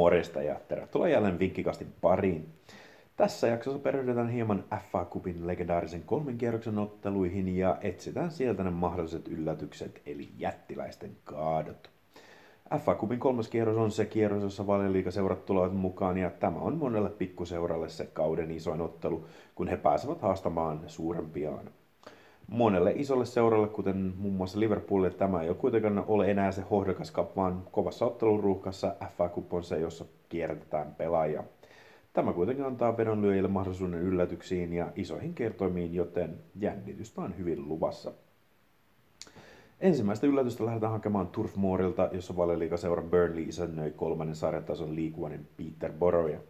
moresta ja tervetuloa jälleen Vinkkikastin pariin. Tässä jaksossa perehdytään hieman FA Cupin legendaarisen kolmen kierroksen otteluihin ja etsitään sieltä ne mahdolliset yllätykset eli jättiläisten kaadot. FA Cupin kolmas kierros on se kierros, jossa valioliikaseurat tulevat mukaan ja tämä on monelle pikkuseuralle se kauden isoin ottelu, kun he pääsevät haastamaan suurempiaan. Monelle isolle seuralle, kuten muun muassa Liverpoolille, tämä ei ole kuitenkaan ole enää se hohdokas cup, vaan kovassa otteluruuhkassa FA Cup on se, jossa kierrätetään pelaajia. Tämä kuitenkin antaa vedonlyöjille mahdollisuuden yllätyksiin ja isoihin kertoimiin, joten jännitystä on hyvin luvassa. Ensimmäistä yllätystä lähdetään hakemaan Turf Moorilta, jossa valioliikaseura Burnley isännöi kolmannen sarjatason liikuvainen Peter Boroja.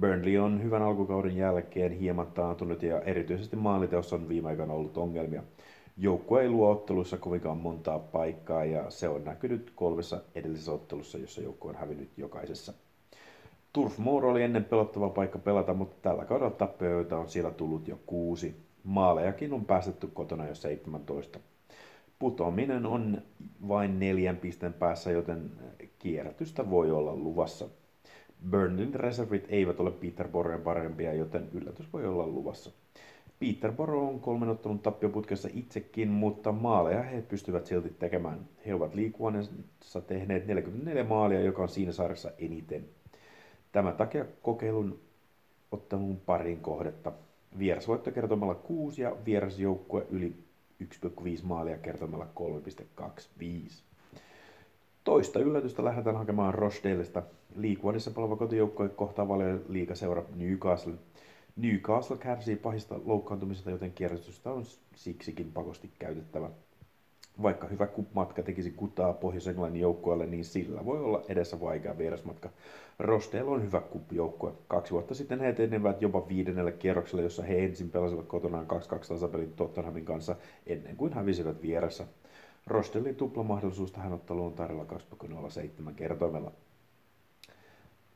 Burnley on hyvän alkukauden jälkeen hieman taantunut ja erityisesti maaliteossa on viime aikoina ollut ongelmia. Joukkue ei luo ottelussa kovinkaan montaa paikkaa ja se on näkynyt kolmessa edellisessä ottelussa, jossa joukkue on hävinnyt jokaisessa. Turf Moor oli ennen pelottava paikka pelata, mutta tällä kaudella tappioita on siellä tullut jo kuusi. Maalejakin on päästetty kotona jo 17. Putoaminen on vain neljän pisteen päässä, joten kierrätystä voi olla luvassa. Burnleyn reservit eivät ole Peterboroughin parempia, joten yllätys voi olla luvassa. Peterborough on kolmen ottelun tappioputkessa itsekin, mutta maaleja he pystyvät silti tekemään. He ovat liikuvanensa tehneet 44 maalia, joka on siinä sarjassa eniten. Tämän takia kokeilun ottanut parin kohdetta. Vierasvoitto kertomalla 6 ja vierasjoukkue yli 1,5 maalia kertomalla 3,25. Toista yllätystä lähdetään hakemaan Rochdaleista. Liikuvanissa palava kotijoukkue kohtaa liikaseura Newcastle. Newcastle kärsii pahista loukkaantumisesta, joten kierrätystä on siksikin pakosti käytettävä. Vaikka hyvä matka tekisi kutaa Pohjois-Englannin joukkueelle, niin sillä voi olla edessä vaikea vierasmatka. Rochdale on hyvä kuppijoukkue. Kaksi vuotta sitten he etenevät jopa viidennelle kierrokselle, jossa he ensin pelasivat kotonaan 2-2 tasapelin Tottenhamin kanssa ennen kuin hävisivät vieressä. Rostelin tuplamahdollisuus tähän otteluun tarjolla 2,07 kertoimella.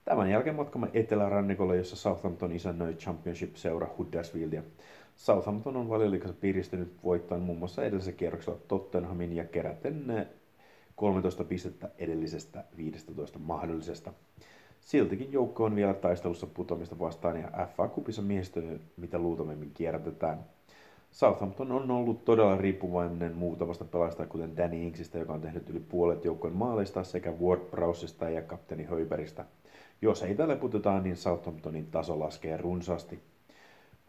Tämän jälkeen matkamme etelärannikolle, jossa Southampton isännöi Championship-seura Huddersfieldia. Southampton on valioliikassa piristynyt voittain muun muassa edellisellä kierroksella Tottenhamin ja keräten 13 pistettä edellisestä 15 mahdollisesta. Siltikin joukko on vielä taistelussa putoamista vastaan ja FA Cupissa miehistö mitä luultavimmin kierrätetään. Southampton on ollut todella riippuvainen muutamasta pelaajasta, kuten Danny Inksistä, joka on tehnyt yli puolet joukkojen maaleista, sekä Ward Prowsesta ja kapteeni Höiberistä. Jos heitä leputetaan, niin Southamptonin taso laskee runsaasti.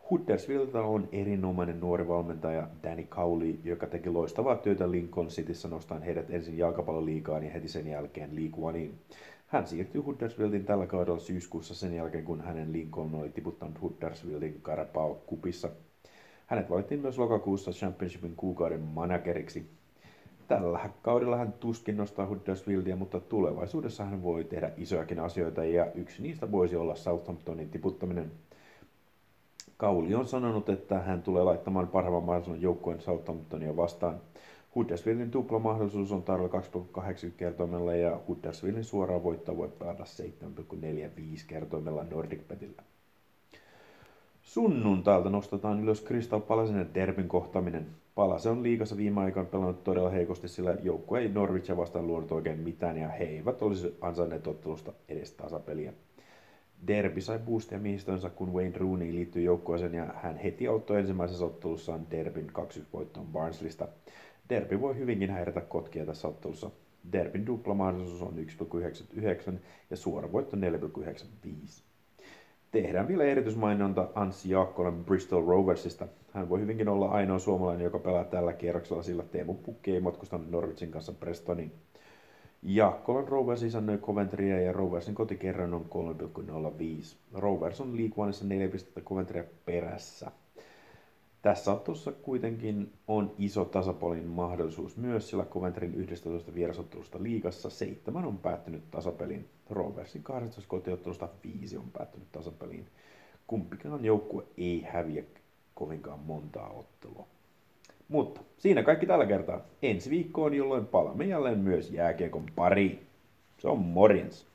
Huddersfieldelta on erinomainen nuori valmentaja Danny Cowley, joka teki loistavaa työtä Lincoln Cityssä nostaen heidät ensin jalkapalloliigaan ja heti sen jälkeen liikuvaniin. Hän siirtyi Huddersfieldin tällä kaudella syyskuussa sen jälkeen, kun hänen Lincoln oli tiputtanut Huddersfieldin Carabao-kupissa – hänet valittiin myös lokakuussa Championshipin kuukauden manageriksi. Tällä kaudella hän tuskin nostaa Huddersfieldia, mutta tulevaisuudessa hän voi tehdä isojakin asioita ja yksi niistä voisi olla Southamptonin tiputtaminen. Kauli on sanonut, että hän tulee laittamaan parhaimman mahdollisuuden joukkueen Southamptonia vastaan. Huddersfieldin tuplamahdollisuus on tarjolla 2,80 kertoimella ja Huddersfieldin suoraan voittaa voi pelata 7,45 kertoimella Nordic Betillä. Sunnuntailta nostetaan ylös Crystal Palacen ja Derbyn kohtaminen. Palase on liigassa viime aikoina pelannut todella heikosti, sillä joukkue ei Norwichia vastaan luonut oikein mitään ja he eivät olisi ansainneet ottelusta edes tasapeliä. Derby sai boostia miehistönsä, kun Wayne Rooney liittyi joukkueeseen ja hän heti auttoi ensimmäisessä ottelussaan Derbyn 2 voittoon Barnslista. Derby voi hyvinkin häiritä kotkia tässä ottelussa. Derbyn duplamahdollisuus on 1,99 ja suora voitto 4,95. Tehdään vielä erityismainonta Anssi Jaakkolan Bristol Roversista. Hän voi hyvinkin olla ainoa suomalainen, joka pelaa tällä kierroksella, sillä Teemu Pukki ei matkustanut Norwichin kanssa Prestoniin. Jaakkolan Rovers isännöi Coventrya ja Roversin kotikerran on 3,05. Rovers on liikuannessa 4 pistettä Coventria perässä. Tässä ottelussa kuitenkin on iso tasapolin mahdollisuus myös, sillä Coventrin 11 vierasottelusta liigassa 7 on päättynyt tasapeliin. Roversin 12 kotiottelusta 5 on päättynyt tasapeliin. Kumpikaan joukkue ei häviä kovinkaan montaa ottelua. Mutta siinä kaikki tällä kertaa. Ensi viikkoon, jolloin palaamme jälleen myös jääkiekon pariin. Se on morjens!